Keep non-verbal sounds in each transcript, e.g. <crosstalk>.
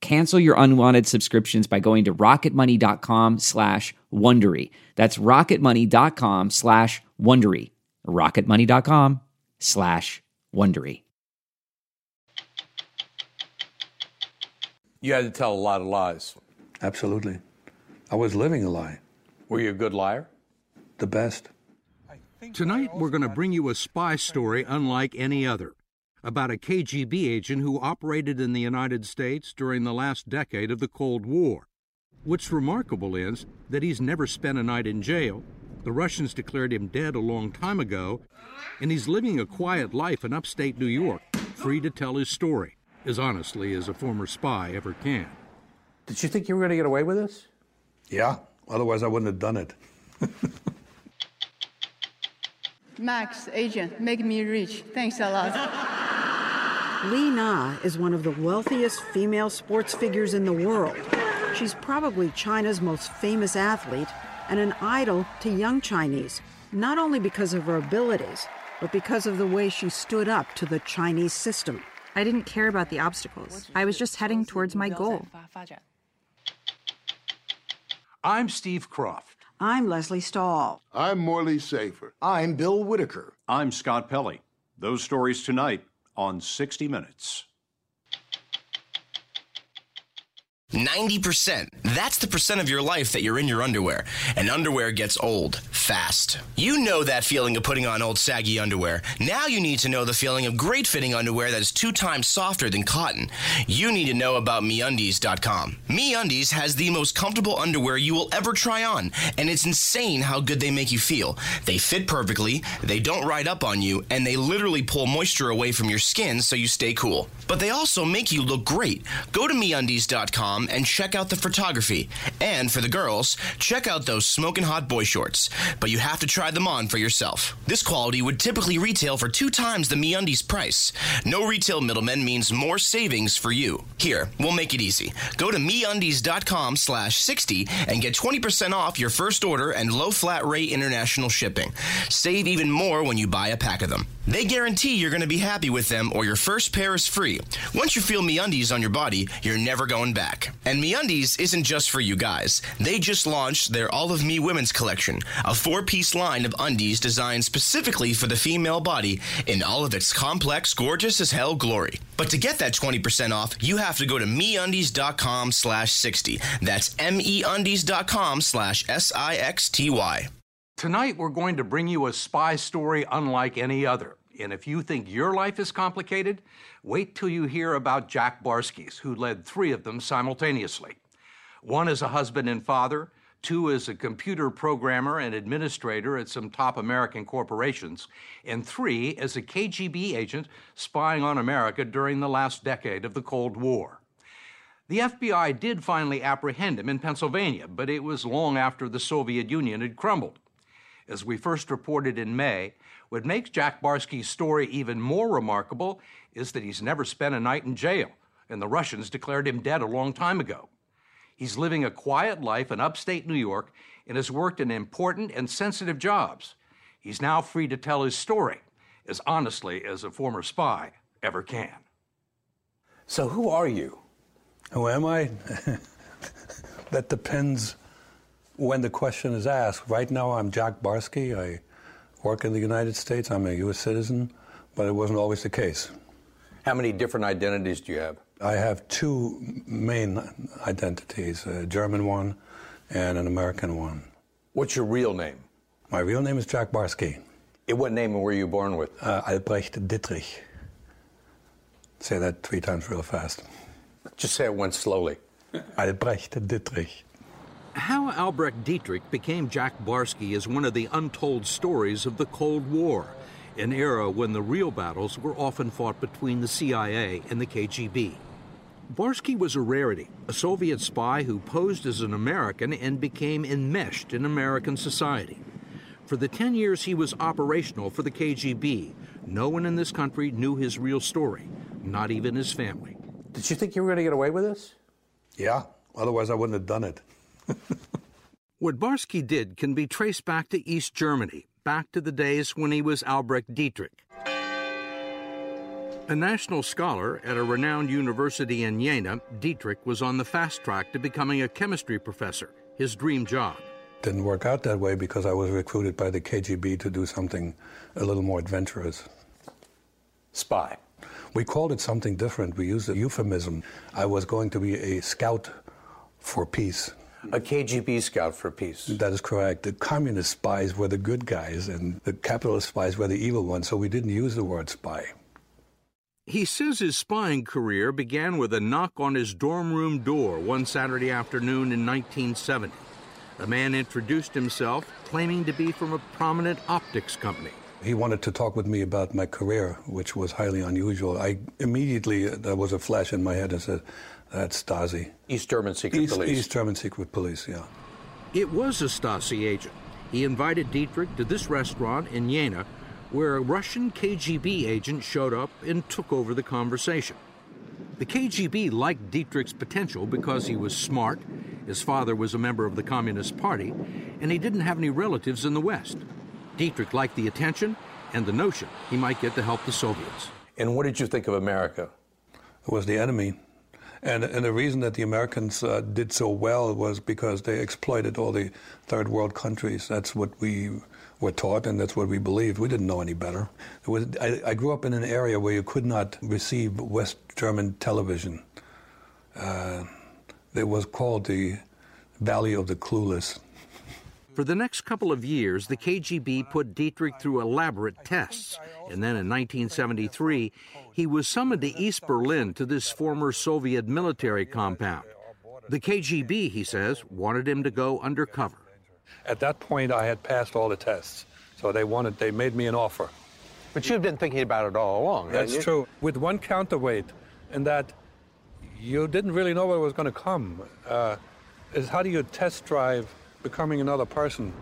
Cancel your unwanted subscriptions by going to rocketmoney.com slash Wondery. That's rocketmoney.com slash Wondery. rocketmoney.com slash Wondery. You had to tell a lot of lies. Absolutely. I was living a lie. Were you a good liar? The best. Tonight, we're going to bring you a spy story unlike any other about a KGB agent who operated in the United States during the last decade of the Cold War. What's remarkable is that he's never spent a night in jail. The Russians declared him dead a long time ago, and he's living a quiet life in upstate New York, free to tell his story, as honestly as a former spy ever can. Did you think you were going to get away with this? Yeah, otherwise I wouldn't have done it. <laughs> Max, agent, make me rich. Thanks a lot. Li Na is one of the wealthiest female sports figures in the world. She's probably China's most famous athlete and an idol to young Chinese, not only because of her abilities, but because of the way she stood up to the Chinese system. I didn't care about the obstacles. I was just heading towards my goal. I'm Steve Kroft. I'm Lesley Stahl. I'm Morley Safer. I'm Bill Whitaker. I'm Scott Pelley. Those stories tonight on 60 Minutes. 90%. That's the percent of your life that you're in your underwear. And underwear gets old fast. You know that feeling of putting on old saggy underwear. Now you need to know the feeling of great fitting underwear that is two times softer than cotton. You need to know about MeUndies.com. MeUndies has the most comfortable underwear you will ever try on, and it's insane how good they make you feel. They fit perfectly, they don't ride up on you, and they literally pull moisture away from your skin so you stay cool. But they also make you look great. Go to MeUndies.com and check out the photography. And for the girls, check out those smoking hot boy shorts. But you have to try them on for yourself. This quality would typically retail for two times the MeUndies price. No retail middlemen means more savings for you. Here, we'll make it easy. Go to MeUndies.com slash 60 and get 20% off your first order and low flat rate international shipping. Save even more when you buy a pack of them. They guarantee you're going to be happy with them or your first pair is free. Once you feel MeUndies on your body, you're never going back. And MeUndies isn't just for you guys. They just launched their All of Me Women's Collection, a four-piece line of undies designed specifically for the female body in all of its complex, gorgeous as hell glory. But to get that 20% off, you have to go to MeUndies.com slash 60. That's MEUndies.com slash S-I-X-T-Y. Tonight, we're going to bring you a spy story unlike any other. And if you think your life is complicated, wait till you hear about Jack Barsky's, who led three of them simultaneously. One as a husband and father, two as a computer programmer and administrator at some top American corporations, and three as a KGB agent spying on America during the last decade of the Cold War. The FBI did finally apprehend him in Pennsylvania, but it was long after the Soviet Union had crumbled. As we first reported in May, What makes Jack Barsky's story even more remarkable is that he's never spent a night in jail, and the Russians declared him dead a long time ago. He's living a quiet life in upstate New York and has worked in important and sensitive jobs. He's now free to tell his story as honestly as a former spy ever can. So, who are you? Who am I? <laughs> that depends when the question is asked. Right now, I'm Jack Barsky. I work in the United States. I'm a U.S. citizen, but it wasn't always the case. How many different identities do you have? I have two main identities a German one and an American one. What's your real name? My real name is Jack Barsky. And what name were you born with? Uh, Albrecht Dittrich. Say that three times real fast. Just say it once slowly. Albrecht Dittrich. How Albrecht Dietrich became Jack Barsky is one of the untold stories of the Cold War, an era when the real battles were often fought between the CIA and the KGB. Barsky was a rarity, a Soviet spy who posed as an American and became enmeshed in American society. For the 10 years he was operational for the KGB, no one in this country knew his real story, not even his family. Did you think you were going to get away with this? Yeah, otherwise I wouldn't have done it. <laughs> what Barsky did can be traced back to East Germany, back to the days when he was Albrecht Dietrich. A national scholar at a renowned university in Jena, Dietrich was on the fast track to becoming a chemistry professor, his dream job. Didn't work out that way because I was recruited by the KGB to do something a little more adventurous. Spy. We called it something different. We used a euphemism. I was going to be a scout for peace. A KGB scout for peace. That is correct. The communist spies were the good guys, and the capitalist spies were the evil ones, so we didn't use the word spy. He says his spying career began with a knock on his dorm room door one Saturday afternoon in 1970. A man introduced himself, claiming to be from a prominent optics company. He wanted to talk with me about my career, which was highly unusual. I immediately, there was a flash in my head and said, that's Stasi. East German secret East, police. East German secret police, yeah. It was a Stasi agent. He invited Dietrich to this restaurant in Jena, where a Russian KGB agent showed up and took over the conversation. The KGB liked Dietrich's potential because he was smart, his father was a member of the Communist Party, and he didn't have any relatives in the West. Dietrich liked the attention and the notion he might get to help the Soviets. And what did you think of America? It was the enemy. And, and the reason that the Americans uh, did so well was because they exploited all the third world countries. That's what we were taught, and that's what we believed. We didn't know any better. Was, I, I, grew up in an area where you could not receive West German television. Uh, it was called the Valley of the Clueless. For the next couple of years, the KGB put Dietrich through elaborate tests, and then in 1973, he was summoned to East Berlin to this former Soviet military compound. The KGB, he says, wanted him to go undercover. At that point, I had passed all the tests, so they wanted, they made me an offer. But you've been thinking about it all along. That's true. With one counterweight, in that you didn't really know what was going to come. Uh, is how do you test drive becoming another person?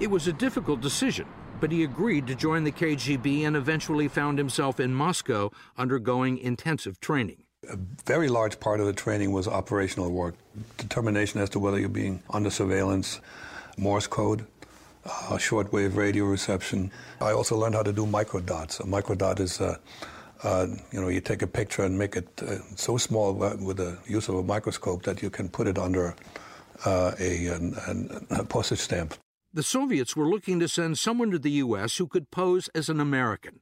It was a difficult decision, but he agreed to join the KGB and eventually found himself in Moscow undergoing intensive training. A very large part of the training was operational work, determination as to whether you're being under surveillance, Morse code, uh, shortwave radio reception. I also learned how to do microdots. A microdot is, uh, uh, you know, you take a picture and make it uh, so small with the use of a microscope that you can put it under uh, a, an, a postage stamp. The Soviets were looking to send someone to the U.S. who could pose as an American.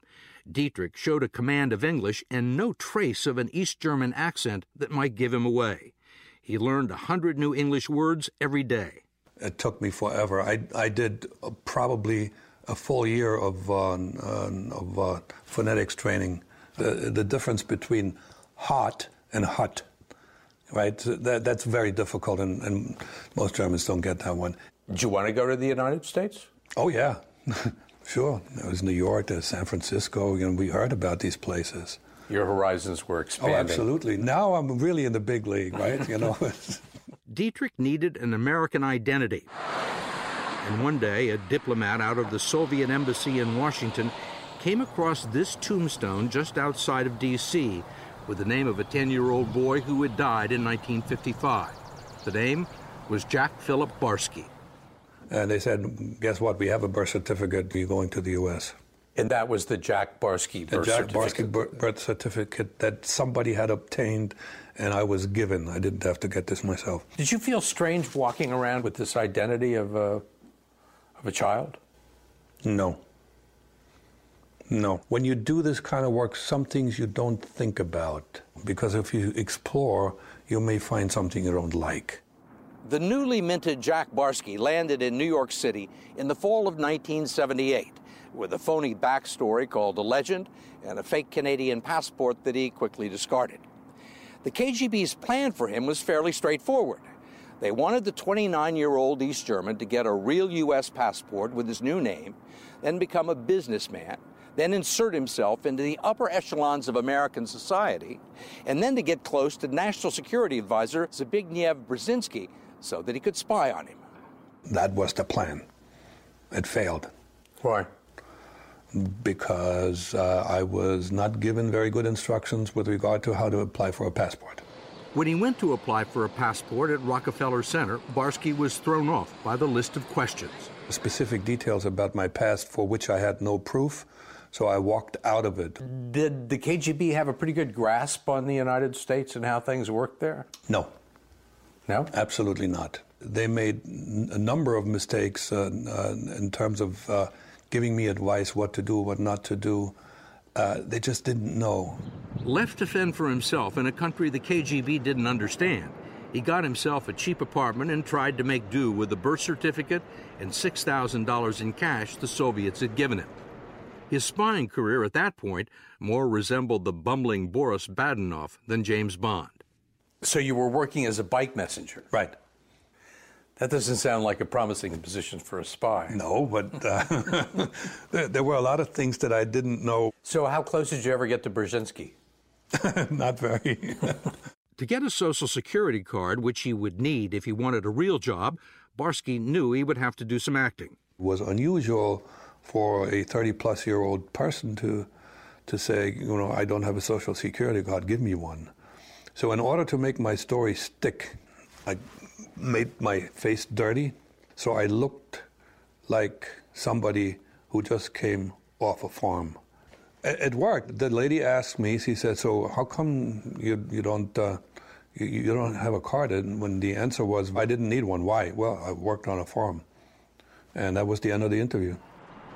Dietrich showed a command of English and no trace of an East German accent that might give him away. He learned a hundred new English words every day. It took me forever. I, I did probably a full year of, uh, of uh, phonetics training. The, the difference between hot and hut right? That, that's very difficult, and, and, most Germans don't get that one. Do you want to go to the United States? Oh, yeah. <laughs> sure. It was New York, there's San Francisco, you know, we heard about these places. Your horizons were oh, expanding. Oh, absolutely. Now I'm really in the big league, right? you know. <laughs> Dietrich needed an American identity. And one day, a diplomat out of the Soviet embassy in Washington came across this tombstone just outside of D.C. with the name of a 10 year old boy who had died in 1955. The name was Jack Philip Barsky. And they said, Guess what? We have a birth certificate. You're going to the U.S. And that was the Jack Barsky The birth Jack certificate. Barsky birth certificate that somebody had obtained and I was given. I didn't have to get this myself. Did you feel strange walking around with this identity of a, of a child? No. No. When you do this kind of work, some things you don't think about. Because if you explore, you may find something you don't like. The newly minted Jack Barsky landed in New York City in the fall of 1978 with a phony backstory called a legend and a fake Canadian passport that he quickly discarded. The KGB's plan for him was fairly straightforward. They wanted the 29 year old East German to get a real U.S. passport with his new name, then become a businessman, then insert himself into the upper echelons of American society, and then to get close to National Security Advisor Zbigniew Brzezinski so that he could spy on him. That was the plan. It failed. Why? Because uh, I was not given very good instructions with regard to how to apply for a passport. When he went to apply for a passport at Rockefeller Center, Barsky was thrown off by the list of questions. Specific details about my past for which I had no proof, so I walked out of it. Did the KGB have a pretty good grasp on the United States and how things worked there? No. No? Absolutely not. They made n- a number of mistakes uh, uh, in terms of uh, giving me advice what to do, what not to do. Uh, they just didn't know. Left to fend for himself in a country the KGB didn't understand, he got himself a cheap apartment and tried to make do with the birth certificate and $6,000 in cash the Soviets had given him. His spying career at that point more resembled the bumbling Boris Badenov than James Bond. So you were working as a bike messenger? Right. That doesn't sound like a promising position for a spy. No, but uh, <laughs> there, there were a lot of things that I didn't know. So how close did you ever get to Brzezinski? <laughs> not very. <laughs> To get a Social Security card, which he would need if he wanted a real job, Barsky knew he would have to do some acting. It was unusual for a 30 plus year old person to, to say, you know, I don't have a Social Security card, give me one. So, in order to make my story stick, I made my face dirty. So, I looked like somebody who just came off a farm. It, worked. The lady asked me, she said, So, how come you, you don't. Uh, you, you don't have a card, and when the answer was, I didn't need one. Why? Well, I worked on a farm. And that was the end of the interview.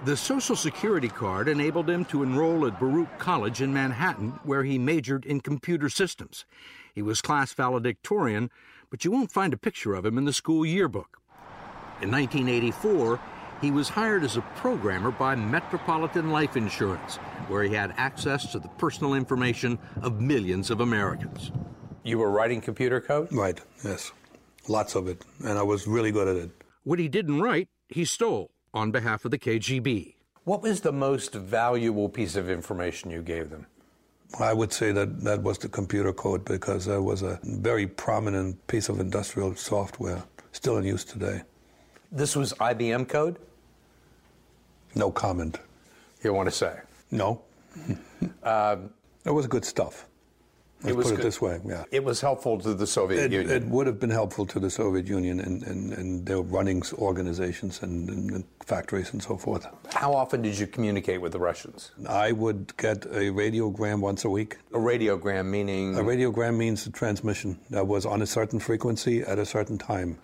The Social Security card enabled him to enroll at Baruch College in Manhattan, where he majored in computer systems. He was class valedictorian, but you won't find a picture of him in the school yearbook. In 1984, he was hired as a programmer by Metropolitan Life Insurance, where he had access to the personal information of millions of Americans. You were writing computer code? Right, yes. Lots of it. And I was really good at it. What he didn't write, he stole on behalf of the KGB. What was the most valuable piece of information you gave them? I would say that that was the computer code because that was a very prominent piece of industrial software, still in use today. This was IBM code? No comment. You want to say? No. Um, <laughs> it was good stuff. Let's it was put good. it this way, yeah. It was helpful to the Soviet It, Union. it would have been helpful to the Soviet Union and, and, and their running organizations and, and factories and so forth. How often did you communicate with the Russians? I would get a radiogram once a week. A radiogram meaning? A radiogram means a transmission that was on a certain frequency at a certain time.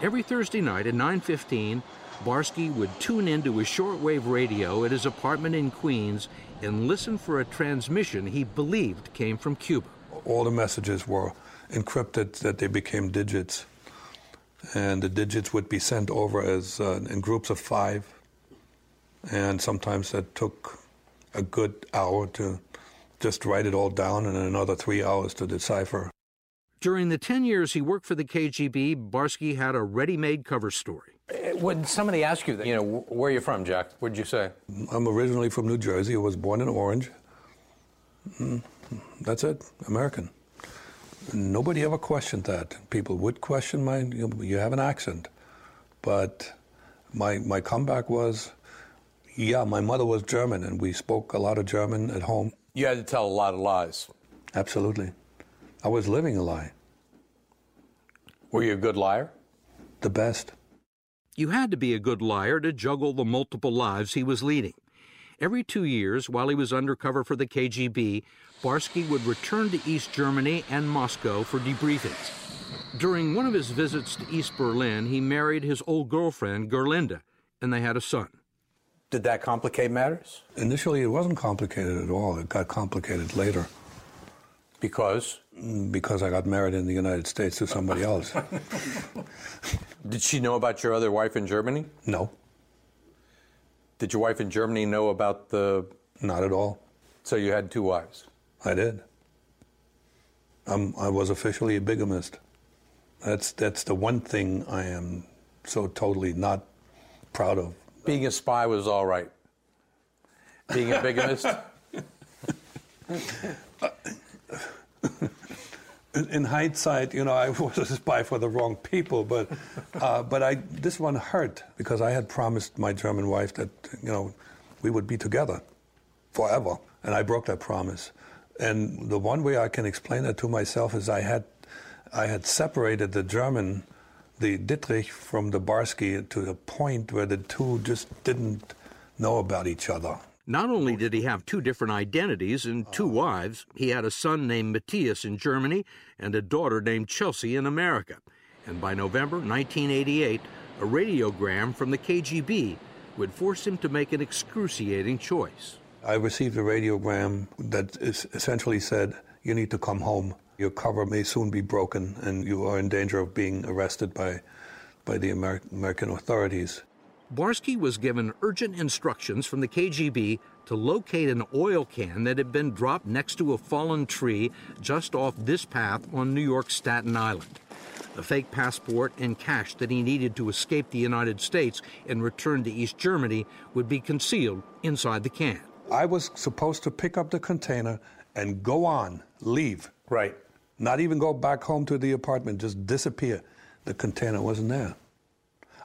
Every Thursday night at 9:15, Barsky would tune into his shortwave radio at his apartment in Queens and listen for a transmission he believed came from Cuba. All the messages were encrypted that they became digits. And the digits would be sent over as uh, in groups of five. And sometimes that took a good hour to just write it all down and another three hours to decipher. During the 10 years he worked for the KGB, Barsky had a ready-made cover story. When somebody asks you, that, you know, where are you from, Jack? What'd you say? I'm originally from New Jersey. I was born in Orange. Mm, That's it, American. Nobody ever questioned that. People would question my, you, know, you have an accent. But My, my comeback was yeah, my mother was German and we spoke a lot of German at home. You had to tell a lot of lies. Absolutely. I was living a lie. Were you a good liar? The best. You had to be a good liar to juggle the multiple lives he was leading. Every two years, while he was undercover for the KGB, Barsky would return to East Germany and Moscow for debriefings. During one of his visits to East Berlin, he married his old girlfriend, Gerlinda, and they had a son. Did that complicate matters? Initially, it wasn't complicated at all. It got complicated later. Because? Because I got married in the United States to somebody else. <laughs> Did she know about your other wife in Germany? No. Did your wife in Germany know about the. Not at all. So you had two wives? I did. I'm, I was officially a bigamist. That's, that's the one thing I am so totally not proud of. Being a spy was all right. Being a bigamist? <laughs> in hindsight, you know, I <laughs> was a spy for the wrong people, but uh, but I this one hurt because I had promised my German wife that you know we would be together forever, and I broke that promise. And the one way I can explain that to myself is I had I had separated the German, the Dittrich, from the Barsky to the point where the two just didn't know about each other. Not only did he have two different identities and two oh. wives, he had a son named Matthias in Germany and a daughter named Chelsea in America. And by November 1988, a radiogram from the KGB would force him to make an excruciating choice. I received a radiogram that essentially said, You need to come home. Your cover may soon be broken, and you are in danger of being arrested by, by the Amer- American authorities. Barsky was given urgent instructions from the KGB to locate an oil can that had been dropped next to a fallen tree just off this path on New York's Staten Island. The fake passport and cash that he needed to escape the United States and return to East Germany would be concealed inside the can. I was supposed to pick up the container and go on, leave. Right. Not even go back home to the apartment, just disappear. The container wasn't there.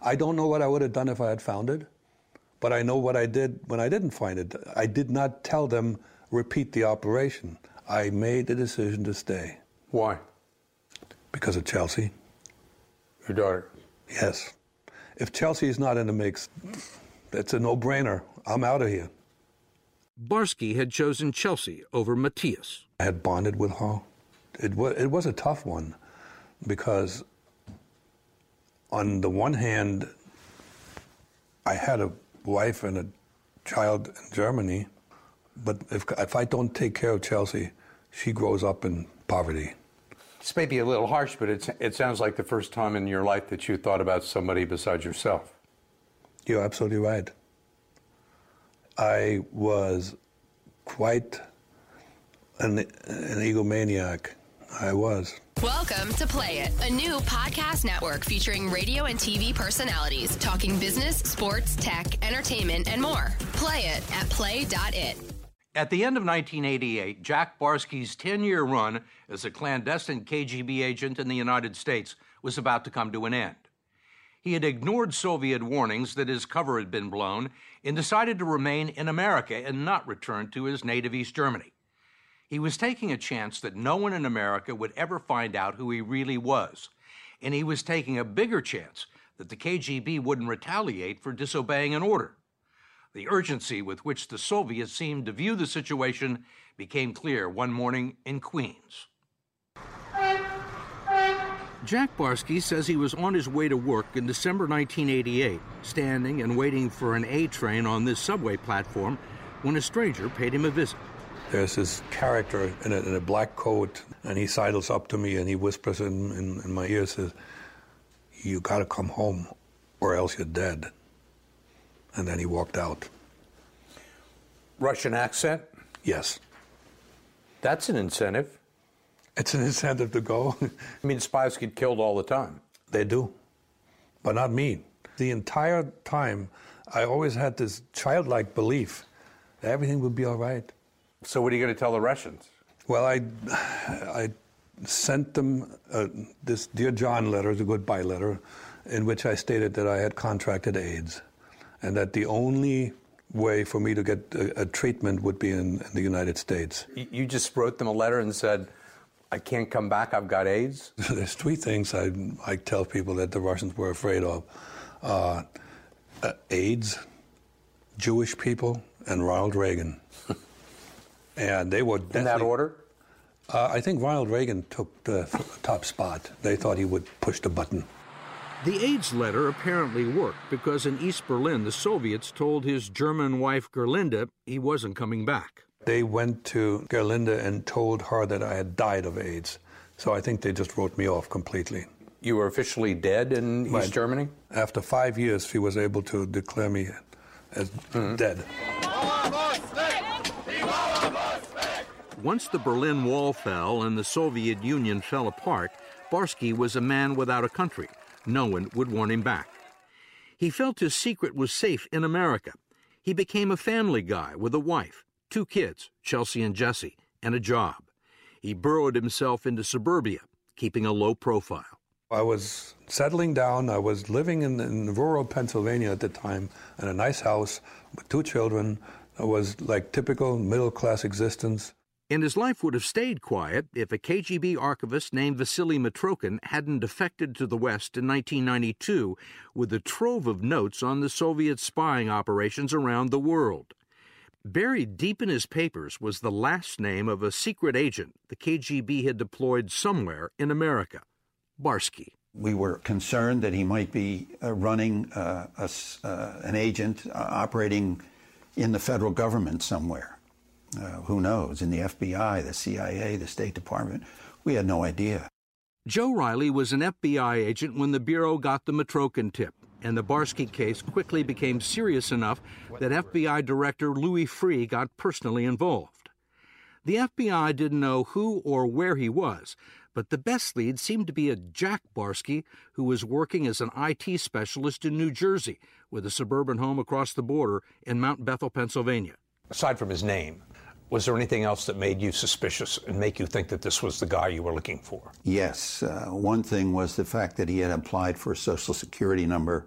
I don't know what I would have done if I had found it, but I know what I did when I didn't find it. I did not tell them, repeat the operation. I made the decision to stay. Why? Because of Chelsea. Your daughter? Yes. If Chelsea is not in the mix, it's a no brainer. I'm out of here. Barsky had chosen Chelsea over Matthias. I had bonded with her. It was, it was a tough one because on the one hand, I had a wife and a child in Germany, but if, if I don't take care of Chelsea, she grows up in poverty. This may be a little harsh, but it, it sounds like the first time in your life that you thought about somebody besides yourself. You're absolutely right. I was quite an, an egomaniac. I was. Welcome to Play It, a new podcast network featuring radio and TV personalities talking business, sports, tech, entertainment, and more. Play it at play.it. At the end of 1988, Jack Barsky's 10 year run as a clandestine KGB agent in the United States was about to come to an end. He had ignored Soviet warnings that his cover had been blown and decided to remain in America and not return to his native East Germany. He was taking a chance that no one in America would ever find out who he really was. And he was taking a bigger chance that the KGB wouldn't retaliate for disobeying an order. The urgency with which the Soviets seemed to view the situation became clear one morning in Queens. Jack Barsky says he was on his way to work in December 1988, standing and waiting for an A train on this subway platform when a stranger paid him a visit. There's this character in a, in a, black coat, and he sidles up to me and he whispers in, in, in my ear, says, You gotta come home, or else you're dead. And then he walked out. Russian accent? Yes. That's an incentive. It's an incentive to go. <laughs> I mean, spies get killed all the time. They do, but not me. The entire time, I always had this childlike belief that everything would be all right. So what are you going to tell the Russians? Well, I, I sent them uh, this Dear John letter, the goodbye letter, in which I stated that I had contracted AIDS and that the only way for me to get a, a treatment would be in, in, the United States. You just wrote them a letter and said, I can't come back, I've got AIDS? <laughs> There's three things I, I tell people that the Russians were afraid of uh, uh, AIDS, Jewish people, and Ronald Reagan. <laughs> and they were in that order. Uh, I think Ronald Reagan took the top spot. They thought he would push the button. The AIDS letter apparently worked because in East Berlin, the Soviets told his German wife Gerlinde he wasn't coming back. They went to Gerlinde and told her that I had died of AIDS. So I think they just wrote me off completely. You were officially dead in East Germany? After five years, he was able to declare me as mm-hmm. dead. Once the Berlin Wall fell and the Soviet Union fell apart, Barsky was a man without a country. No one would want him back. He felt his secret was safe in America. He became a family guy with a wife, two kids, Chelsea and Jesse, and a job. He burrowed himself into suburbia, keeping a low profile. I was settling down. I was living in, in rural Pennsylvania at the time in a nice house with two children. It was like typical middle class existence. And his life would have stayed quiet if a KGB archivist named Vasily Mitrokhin hadn't defected to the West in 1992 with a trove of notes on the Soviet spying operations around the world. Buried deep in his papers was the last name of a secret agent the KGB had deployed somewhere in America Barsky. We were concerned that he might be uh, running uh, a, uh, an agent uh, operating in the federal government somewhere. Uh, who knows? In the FBI, the CIA, the State Department. We had no idea. Joe Riley was an FBI agent when the Bureau got the Mitrokhin tip, and the Barsky case quickly became serious enough that FBI Director Louis Freeh got personally involved. The FBI didn't know who or where he was, but the best lead seemed to be a Jack Barsky who was working as an IT specialist in New Jersey with a suburban home across the border in Mount Bethel, Pennsylvania. Aside from his name, was there anything else that made you suspicious and make you think that this was the guy you were looking for? Yes. Uh, one thing was the fact that he had applied for a Social Security number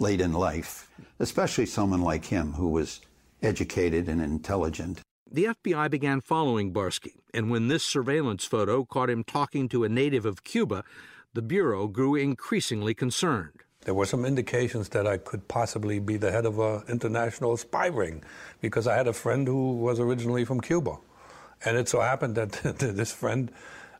late in life, especially someone like him who was educated and intelligent. The FBI began following Barsky, and when this surveillance photo caught him talking to a native of Cuba, the Bureau grew increasingly concerned. There were some indications that I could possibly be the head of an international spy ring because I had a friend who was originally from Cuba. And it so happened that <laughs> this friend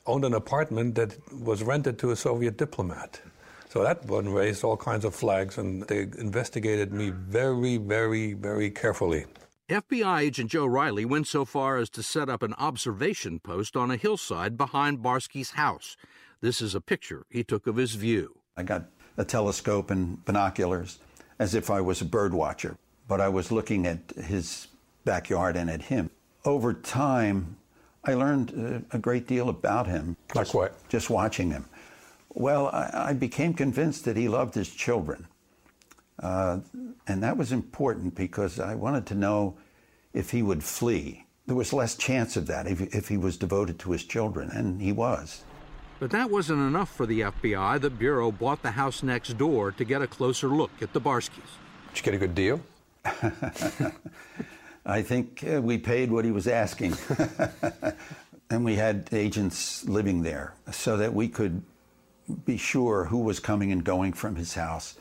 owned an apartment that was rented to a Soviet diplomat. So that one raised all kinds of flags, and they investigated me very, very, very carefully. FBI agent Joe Riley went so far as to set up an observation post on a hillside behind Barsky's house. This is a picture he took of his view. I got a telescope and binoculars as if I was a bird watcher, but I was looking at his backyard and at him. Over time, I learned a great deal about him. Like just, what? Just watching him. Well, I, I became convinced that he loved his children. Uh, and that was important because I wanted to know if he would flee. There was less chance of that if, if he was devoted to his children, and he was. But that wasn't enough for the FBI. The Bureau bought the house next door to get a closer look at the Barskys. Did you get a good deal? <laughs> I think uh, we paid what he was asking. <laughs> and we had agents living there so that we could be sure who was coming and going from his house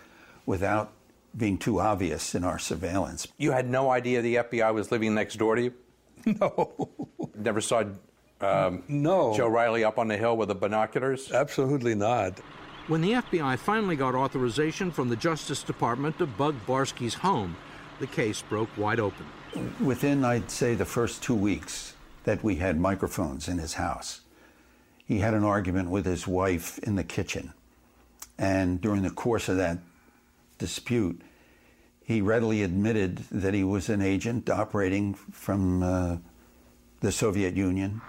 without being too obvious in our surveillance. You had no idea the FBI was living next door to you? <laughs> No. Never saw um, no. Joe Riley up on the hill with the binoculars? Absolutely not. When the FBI finally got authorization from the Justice Department to bug Barsky's home, the case broke wide open. Within, I'd say, the first two weeks that we had microphones in his house, he had an argument with his wife in the kitchen. And during the course of that dispute, he readily admitted that he was an agent operating from uh, the Soviet Union.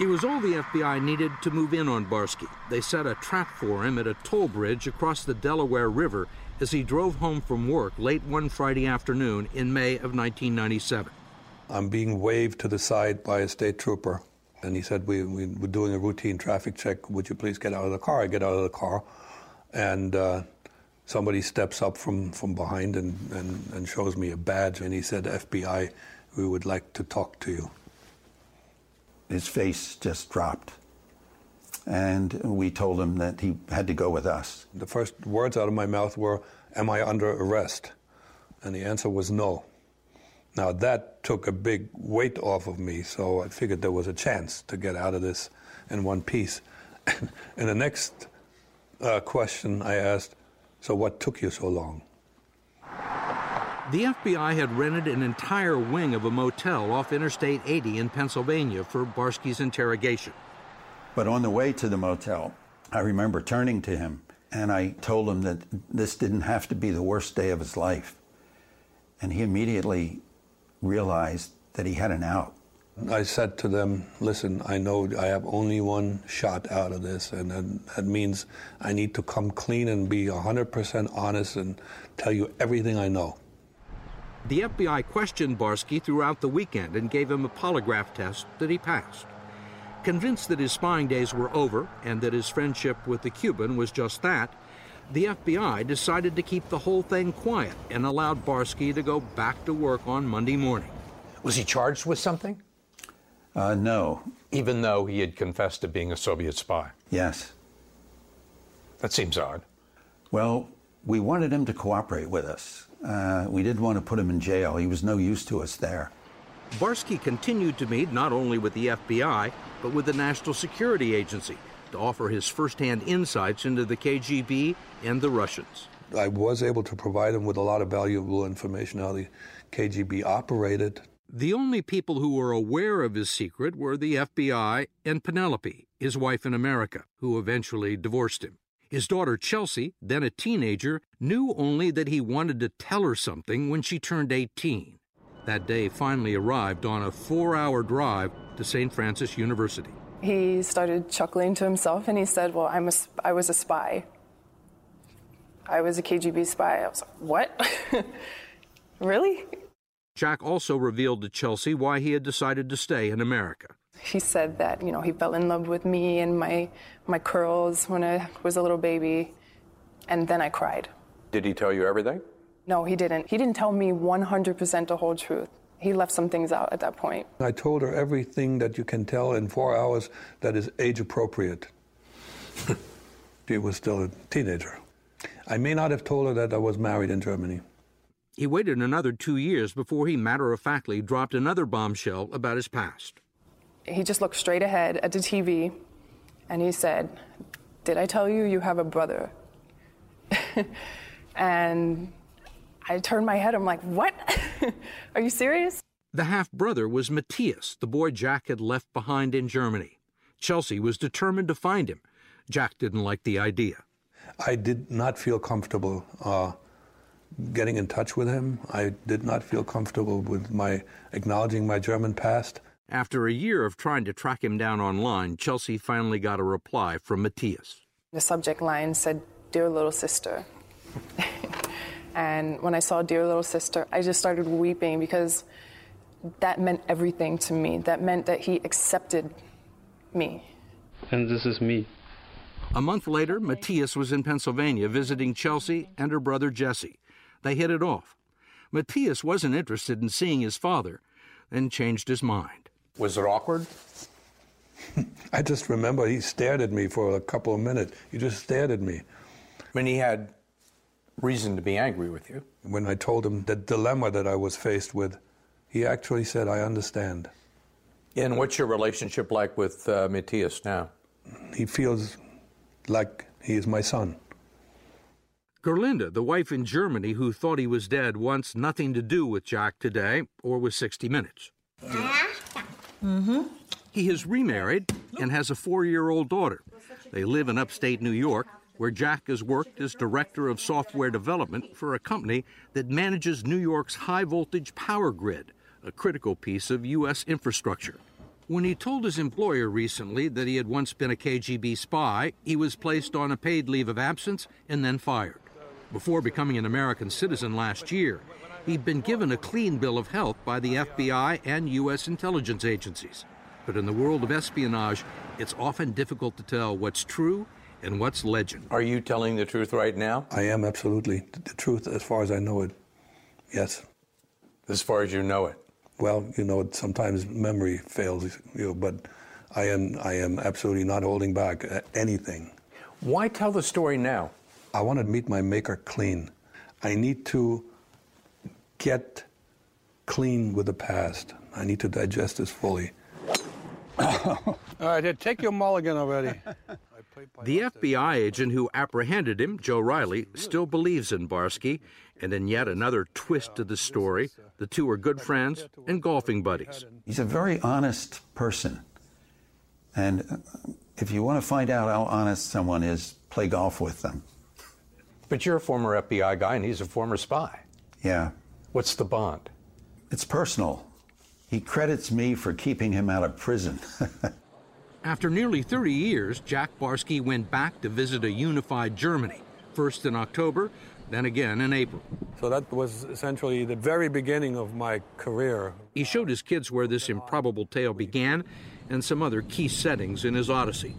It was all the FBI needed to move in on Barsky. They set a trap for him at a toll bridge across the Delaware River as he drove home from work late one Friday afternoon in May of 1997. I'm being waved to the side by a state trooper, and he said, we, we, are doing a routine traffic check. Would you please get out of the car? I get out of the car, and uh, somebody steps up from, from behind and, and, and shows me a badge, and he said, FBI, we would like to talk to you. His face just dropped. And we told him that he had to go with us. The first words out of my mouth were, Am I under arrest? And the answer was no. Now, that took a big weight off of me, so I figured there was a chance to get out of this in one piece. <laughs> and the next uh, question I asked, So what took you so long? The FBI had rented an entire wing of a motel off Interstate 80 in Pennsylvania for Barsky's interrogation. But on the way to the motel, I remember turning to him and I told him that this didn't have to be the worst day of his life. And he immediately realized that he had an out. I said to them, listen, I know I have only one shot out of this, and that, that means I need to come clean and be 100% honest and tell you everything I know. The FBI questioned Barsky throughout the weekend and gave him a polygraph test that he passed. Convinced that his spying days were over and that his friendship with the Cuban was just that, the FBI decided to keep the whole thing quiet and allowed Barsky to go back to work on Monday morning. Was he charged with something? Uh, no. Even though he had confessed to being a Soviet spy? Yes. That seems odd. Well, we wanted him to cooperate with us. Uh, we didn't want to put him in jail. He was no use to us there. Barsky continued to meet not only with the FBI, but with the National Security Agency to offer his firsthand insights into the KGB and the Russians. I was able to provide him with a lot of valuable information how the KGB operated. The only people who were aware of his secret were the FBI and Penelope, his wife in America, who eventually divorced him. His daughter Chelsea, then a teenager, knew only that he wanted to tell her something when she turned 18. That day finally arrived on a four hour drive to St. Francis University. He started chuckling to himself and he said, Well, I'm a, I was a spy. I was a KGB spy. I was like, What? <laughs> really? Jack also revealed to Chelsea why he had decided to stay in America. He said that, you know, he fell in love with me and my, my curls when I was a little baby, and then I cried. Did he tell you everything? No, he didn't. He didn't tell me 100% the whole truth. He left some things out at that point. I told her everything that you can tell in four hours that is age appropriate. <laughs> she was still a teenager. I may not have told her that I was married in Germany. He waited another two years before he matter of factly dropped another bombshell about his past. He just looked straight ahead at the TV and he said, Did I tell you you have a brother? <laughs> and I turned my head. I'm like, What? <laughs> Are you serious? The half brother was Matthias, the boy Jack had left behind in Germany. Chelsea was determined to find him. Jack didn't like the idea. I did not feel comfortable uh, getting in touch with him. I did not feel comfortable with my acknowledging my German past. After a year of trying to track him down online, Chelsea finally got a reply from Matthias. The subject line said, Dear little sister. <laughs> and when I saw Dear little sister, I just started weeping because that meant everything to me. That meant that he accepted me. And this is me. A month later, Matthias was in Pennsylvania visiting Chelsea and her brother Jesse. They hit it off. Matthias wasn't interested in seeing his father and changed his mind. Was it awkward? <laughs> I just remember he stared at me for a couple of minutes. He just stared at me. I mean, he had reason to be angry with you. When I told him the dilemma that I was faced with, he actually said, I understand. And what's your relationship like with uh, Matthias now? He feels like he is my son. Gerlinda, the wife in Germany who thought he was dead, wants nothing to do with Jack today or with 60 Minutes. Mm-hmm. He has remarried and has a four year old daughter. They live in upstate New York, where Jack has worked as director of software development for a company that manages New York's high voltage power grid, a critical piece of U.S. infrastructure. When he told his employer recently that he had once been a KGB spy, he was placed on a paid leave of absence and then fired. Before becoming an American citizen last year, he'd been given a clean bill of health by the FBI and U.S. intelligence agencies. But in the world of espionage, it's often difficult to tell what's true and what's legend. Are you telling the truth right now? I am absolutely the truth as far as I know it. Yes. As far as you know it. Well, you know, sometimes memory fails you, but I am I am absolutely not holding back uh, anything. Why tell the story now? I want to meet my maker clean. I need to get clean with the past. I need to digest this fully. All right, take your mulligan already. The FBI agent who apprehended him, Joe Riley, still believes in Barsky, and in yet another twist to the story, the two are good friends and golfing buddies. He's a very honest person. And if you want to find out how honest someone is, play golf with them. But you're a former FBI guy and he's a former spy. Yeah. What's the bond? It's personal. He credits me for keeping him out of prison. <laughs> After nearly 30 years, Jack Barsky went back to visit a unified Germany, first in October, then again in April. So that was essentially the very beginning of my career. He showed his kids where this improbable tale began and some other key settings in his odyssey.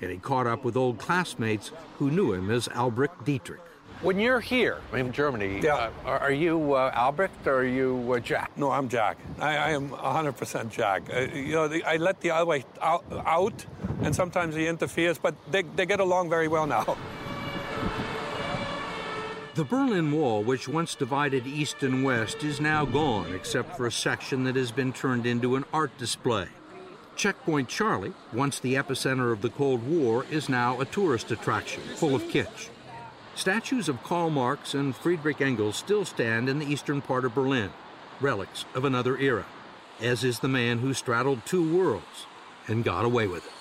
And he caught up with old classmates who knew him as Albrecht Dittrich. When you're here in Germany, Yeah. uh, are, are you uh, Albrecht or are you uh, Jack? No, I'm Jack. I, I am 100% Jack. Uh, you know, the, I let the other out, out, and sometimes he interferes, but they, they get along very well now. <laughs> The Berlin Wall, which once divided East and West, is now gone, except for a section that has been turned into an art display. Checkpoint Charlie, once the epicenter of the Cold War, is now a tourist attraction full of kitsch. Statues of Karl Marx and Friedrich Engels still stand in the eastern part of Berlin, relics of another era, as is the man who straddled two worlds and got away with it.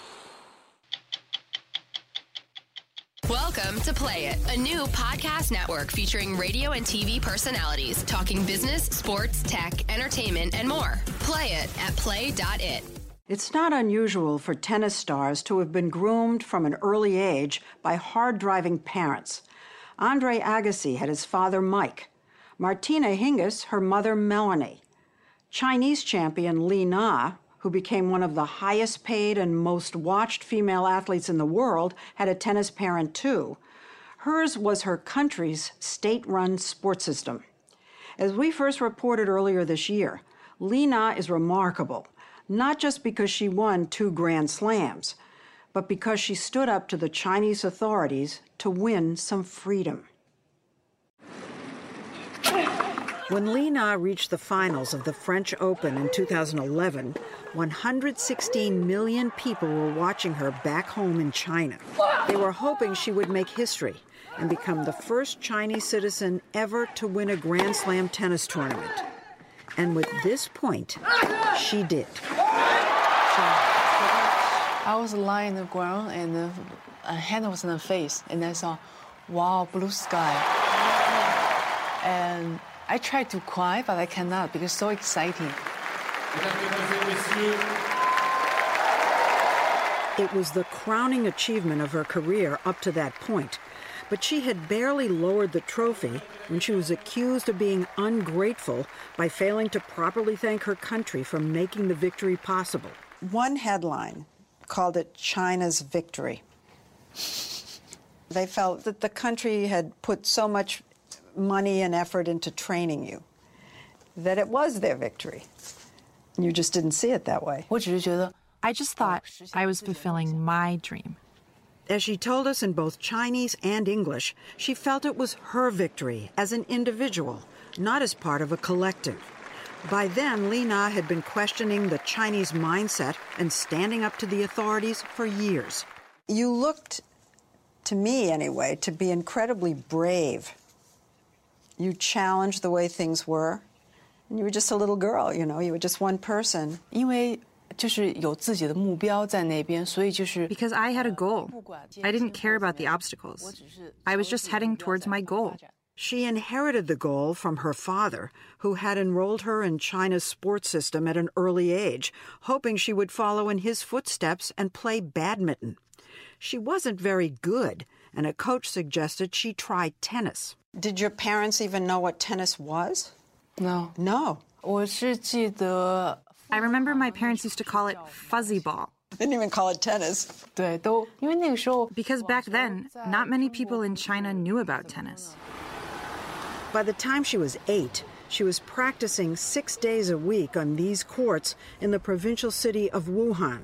Welcome to Play It, a new podcast network featuring radio and TV personalities talking business, sports, tech, entertainment, and more. Play it at play.it. It's not unusual for tennis stars to have been groomed from an early age by hard driving parents. Andre Agassi had his father Mike, Martina Hingis, her mother Melanie. Chinese champion Li Na, who became one of the highest paid and most watched female athletes in the world, had a tennis parent too. Hers was her country's state run sports system. As we first reported earlier this year, Li Na is remarkable, not just because she won two Grand Slams, but because she stood up to the Chinese authorities to win some freedom. When Li Na reached the finals of the French Open in 2011, 116 million people were watching her back home in China. They were hoping she would make history and become the first Chinese citizen ever to win a Grand Slam tennis tournament. And with this point, she did. I was lying on the ground and uh, a hand was in the face, and I saw, wow, blue sky. And I tried to cry, but I cannot because it's so exciting. It was the crowning achievement of her career up to that point. But she had barely lowered the trophy when she was accused of being ungrateful by failing to properly thank her country for making the victory possible. One headline called it China's victory. They felt that the country had put so much money and effort into training you that it was their victory. You just didn't see it that way. I just thought I was fulfilling my dream. As she told us in both Chinese and English, she felt it was her victory as an individual, not as part of a collective. By then, Li Na had been questioning the Chinese mindset and standing up to the authorities for years. You looked, to me anyway, to be incredibly brave. You challenged the way things were. And you were just a little girl, you know, you were just one person. Because I had a goal. I didn't care about the obstacles. I was just heading towards my goal. She inherited the goal from her father, who had enrolled her in China's sports system at an early age, hoping she would follow in his footsteps and play badminton. She wasn't very good, and a coach suggested she try tennis. Did your parents even know what tennis was? No. No. I remember my parents used to call it fuzzy ball. They didn't even call it tennis. Because back then, not many people in China knew about tennis. By the time she was eight, she was practicing six days a week on these courts in the provincial city of Wuhan.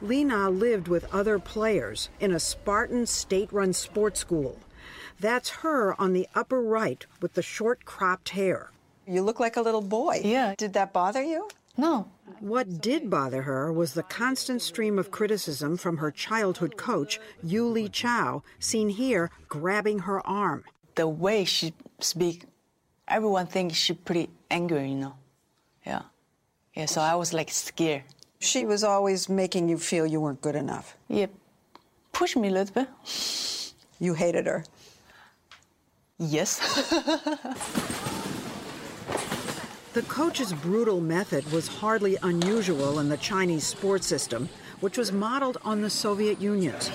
Li Na lived with other players in a Spartan state run sports school. That's her on the upper right with the short cropped hair. You look like a little boy. Yeah. Did that bother you? No. What did bother her was the constant stream of criticism from her childhood coach, Yu Liqiao, seen here grabbing her arm. The way she speak, everyone thinks she's pretty angry, you know. Yeah. Yeah, so I was like scared. She was always making you feel you weren't good enough. Yeah. Push me a little bit. You hated her. Yes. <laughs> The coach's brutal method was hardly unusual in the Chinese sports system, which was modeled on the Soviet Union's.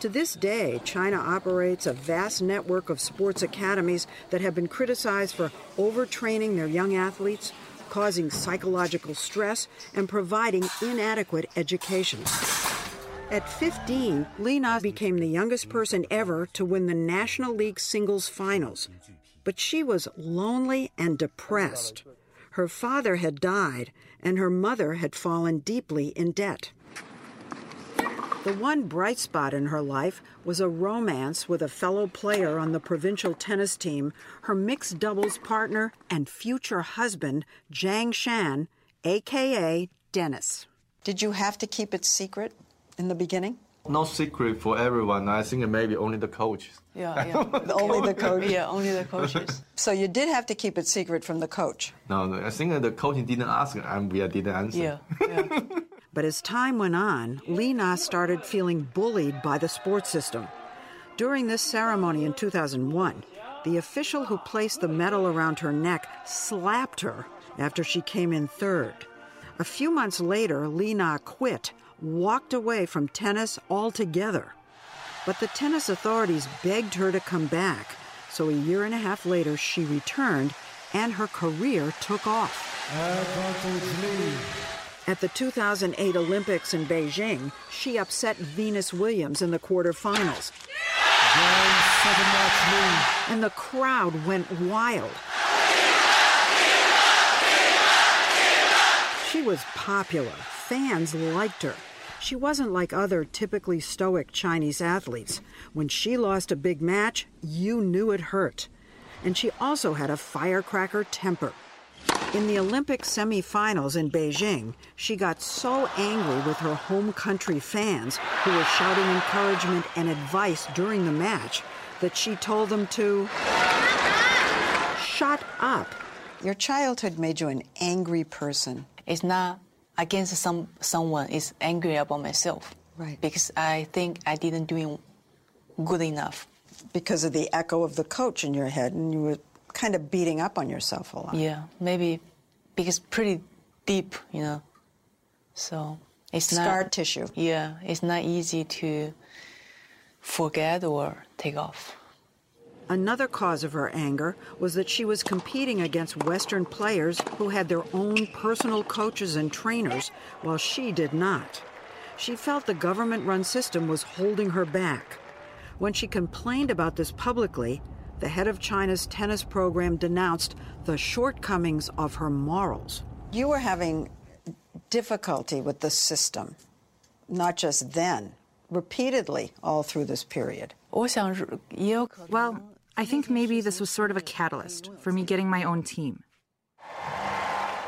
To this day, China operates a vast network of sports academies that have been criticized for overtraining their young athletes, causing psychological stress, and providing inadequate education. At 15, Li Na became the youngest person ever to win the National League singles finals. But she was lonely and depressed. Her father had died, and her mother had fallen deeply in debt. The one bright spot in her life was a romance with a fellow player on the provincial tennis team, her mixed doubles partner and future husband, Zhang Shan, aka Dennis. Did you have to keep it secret in the beginning? No secret for everyone. I think maybe only the coaches. Yeah, yeah. <laughs> only the coach? Yeah, only the coaches. <laughs> So you did have to keep it secret from the coach? No, no I think the coach didn't ask and we didn't answer. Yeah, yeah. <laughs> But as time went on, Li Na started feeling bullied by the sports system. During this ceremony in 2001, the official who placed the medal around her neck slapped her after she came in third. A few months later, Li Na quit, walked away from tennis altogether. But the tennis authorities begged her to come back, so a year and a half later she returned and her career took off. At the 2008 Olympics in Beijing, she upset Venus Williams in the quarterfinals. And the crowd went wild. She was popular. Fans liked her. She wasn't like other typically stoic Chinese athletes. When she lost a big match, you knew it hurt. And she also had a firecracker temper. In the Olympic semifinals in Beijing, she got so angry with her home country fans who were shouting encouragement and advice during the match that she told them to shut up. Your childhood made you an angry person. It's not against some someone. is angry about myself. Right. Because I think I didn't do good enough. Because of the echo of the coach in your head, and you were kind of beating up on yourself a lot. Yeah, maybe because pretty deep, you know. So it's Scar not tissue. Yeah, it's not easy to forget or take off. Another cause of her anger was that she was competing against Western players who had their own personal coaches and trainers, while she did not. She felt the government run system was holding her back. When she complained about this publicly, the head of China's tennis program denounced the shortcomings of her morals. You were having difficulty with the system, not just then, repeatedly all through this period. Well, I think maybe this was sort of a catalyst for me getting my own team.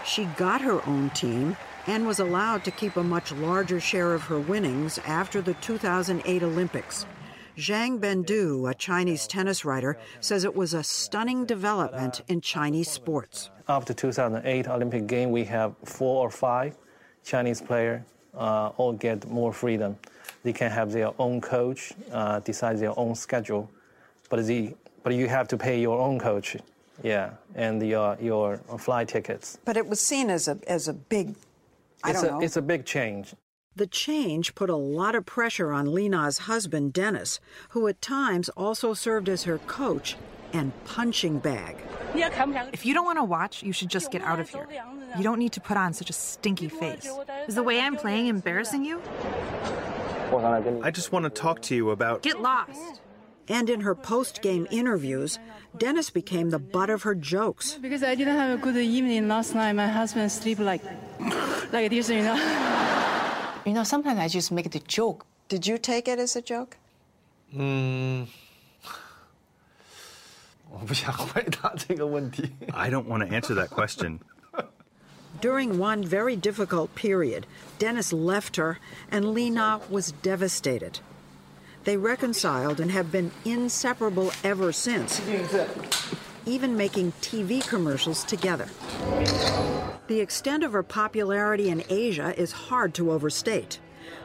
She got her own team and was allowed to keep a much larger share of her winnings after the 2008 Olympics. Zhang Bendu, a Chinese tennis writer, says it was a stunning development in Chinese sports. After 2008 Olympic game, we have four or five Chinese players uh, all get more freedom. They can have their own coach, uh, decide their own schedule, but the but you have to pay your own coach, yeah, and your uh, your flight tickets. But it was seen as a as a big, I it's don't a, know. It's a big change. The change put a lot of pressure on Li Na's husband, Dennis, who at times also served as her coach and punching bag. If you don't want to watch, you should just get out of here. You don't need to put on such a stinky face. Is the way I'm playing embarrassing you? I just want to talk to you about. Get lost and in her post game interviews, Dennis became the butt of her jokes. Because I didn't have a good evening last night, my husband sleep like, <laughs> like this, you know. <laughs> You know, sometimes I just make the joke. Did you take it as a joke? Hmm. <laughs> I don't want to answer that question. During one very difficult period, Dennis left her, and Li Na was devastated. They reconciled and have been inseparable ever since, even making TV commercials together. The extent of her popularity in Asia is hard to overstate.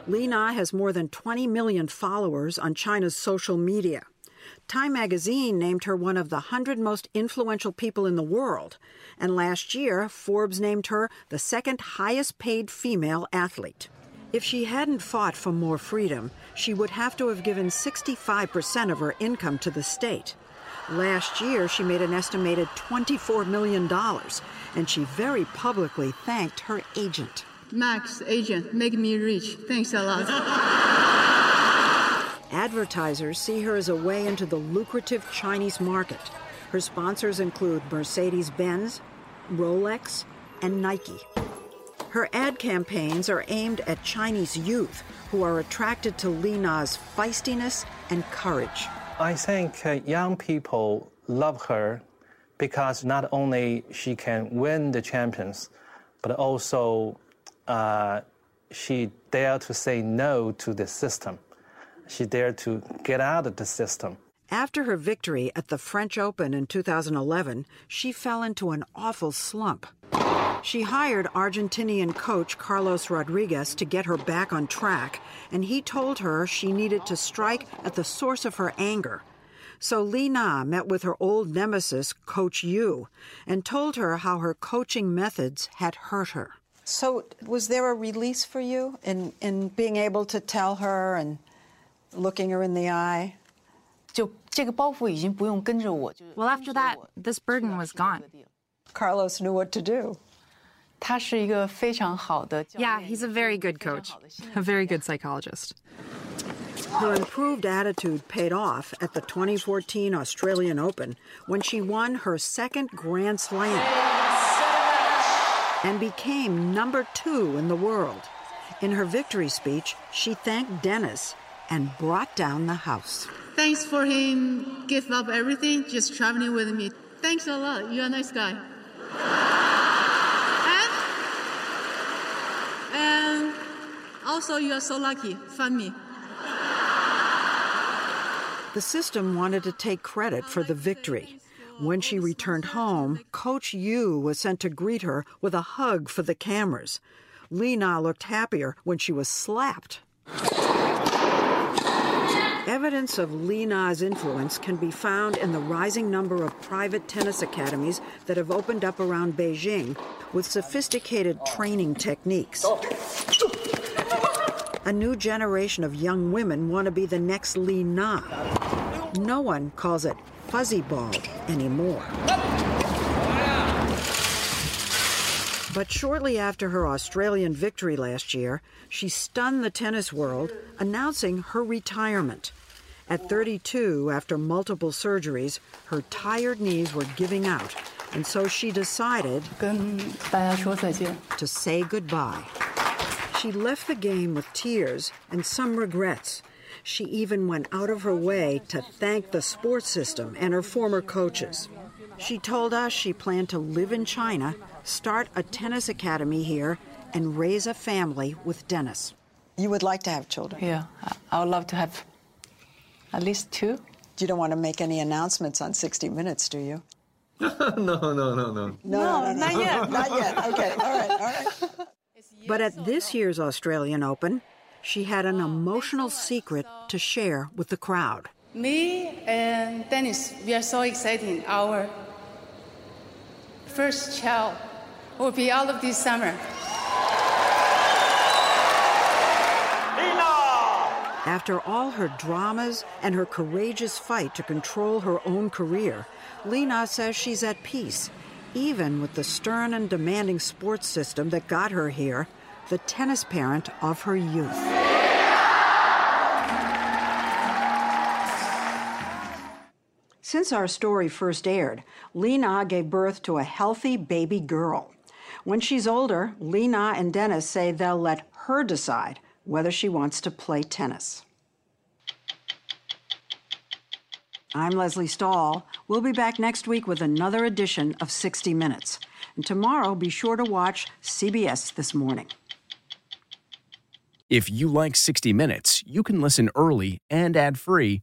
Li Na has more than 20 million followers on China's social media. Time magazine named her one of the 100 most influential people in the world, and last year, Forbes named her the second highest paid female athlete. If she hadn't fought for more freedom, she would have to have given 65% of her income to the state. Last year, she made an estimated $24 million, and she very publicly thanked her agent. Max, agent, make me rich. Thanks a lot. Advertisers see her as a way into the lucrative Chinese market. Her sponsors include Mercedes Benz, Rolex, and Nike. Her ad campaigns are aimed at Chinese youth who are attracted to Li Na's feistiness and courage. I think uh, young people love her because not only she can win the champions, but also uh, she dare to say no to the system. She dared to get out of the system. After her victory at the French Open in 2011, she fell into an awful slump. She hired Argentinian coach Carlos Rodriguez to get her back on track, and he told her she needed to strike at the source of her anger. So Li Na met with her old nemesis, Coach Yu, and told her how her coaching methods had hurt her. So, was there a release for you in, in being able to tell her and looking her in the eye? Well, after that, this burden was gone. Carlos knew what to do. Yeah, he's a very good coach, a very good psychologist. Her improved attitude paid off at the 2014 Australian Open when she won her second Grand Slam and became number two in the world. In her victory speech, she thanked Dennis and brought down the house. Thanks for him give up everything, just traveling with me. Thanks a lot. You're a nice guy. And, and also, you are so lucky. Find me. The system wanted to take credit for the victory. When she returned home, Coach Yu was sent to greet her with a hug for the cameras. Li Na looked happier when she was slapped. Evidence of Li Na's influence can be found in the rising number of private tennis academies that have opened up around Beijing with sophisticated training techniques. A new generation of young women want to be the next Li Na. No one calls it fuzzy ball anymore. But shortly after her Australian victory last year, she stunned the tennis world, announcing her retirement. At 32, after multiple surgeries, her tired knees were giving out, and so she decided to say goodbye. She left the game with tears and some regrets. She even went out of her way to thank the sports system and her former coaches. She told us she planned to live in China, start a tennis academy here, and raise a family with Dennis. You would like to have children? Yeah, I- I would love to have at least two. You don't want to make any announcements on 60 Minutes, do you? <laughs> no, no, no, no. No, no, not yet. Not yet. Okay, all right, all right. But at this year's Australian Open, she had an emotional secret to share with the crowd. Me and Dennis, we are so excited. Our first child will be all of this summer. Li Na! After all her dramas and her courageous fight to control her own career, Li Na says she's at peace, even with the stern and demanding sports system that got her here, the tennis parent of her youth. Since our story first aired, Li Na gave birth to a healthy baby girl. When she's older, Li Na and Dennis say they'll let her decide whether she wants to play tennis. I'm Lesley Stahl. We'll be back next week with another edition of 60 Minutes. And tomorrow, be sure to watch CBS This Morning. If you like 60 Minutes, you can listen early and ad-free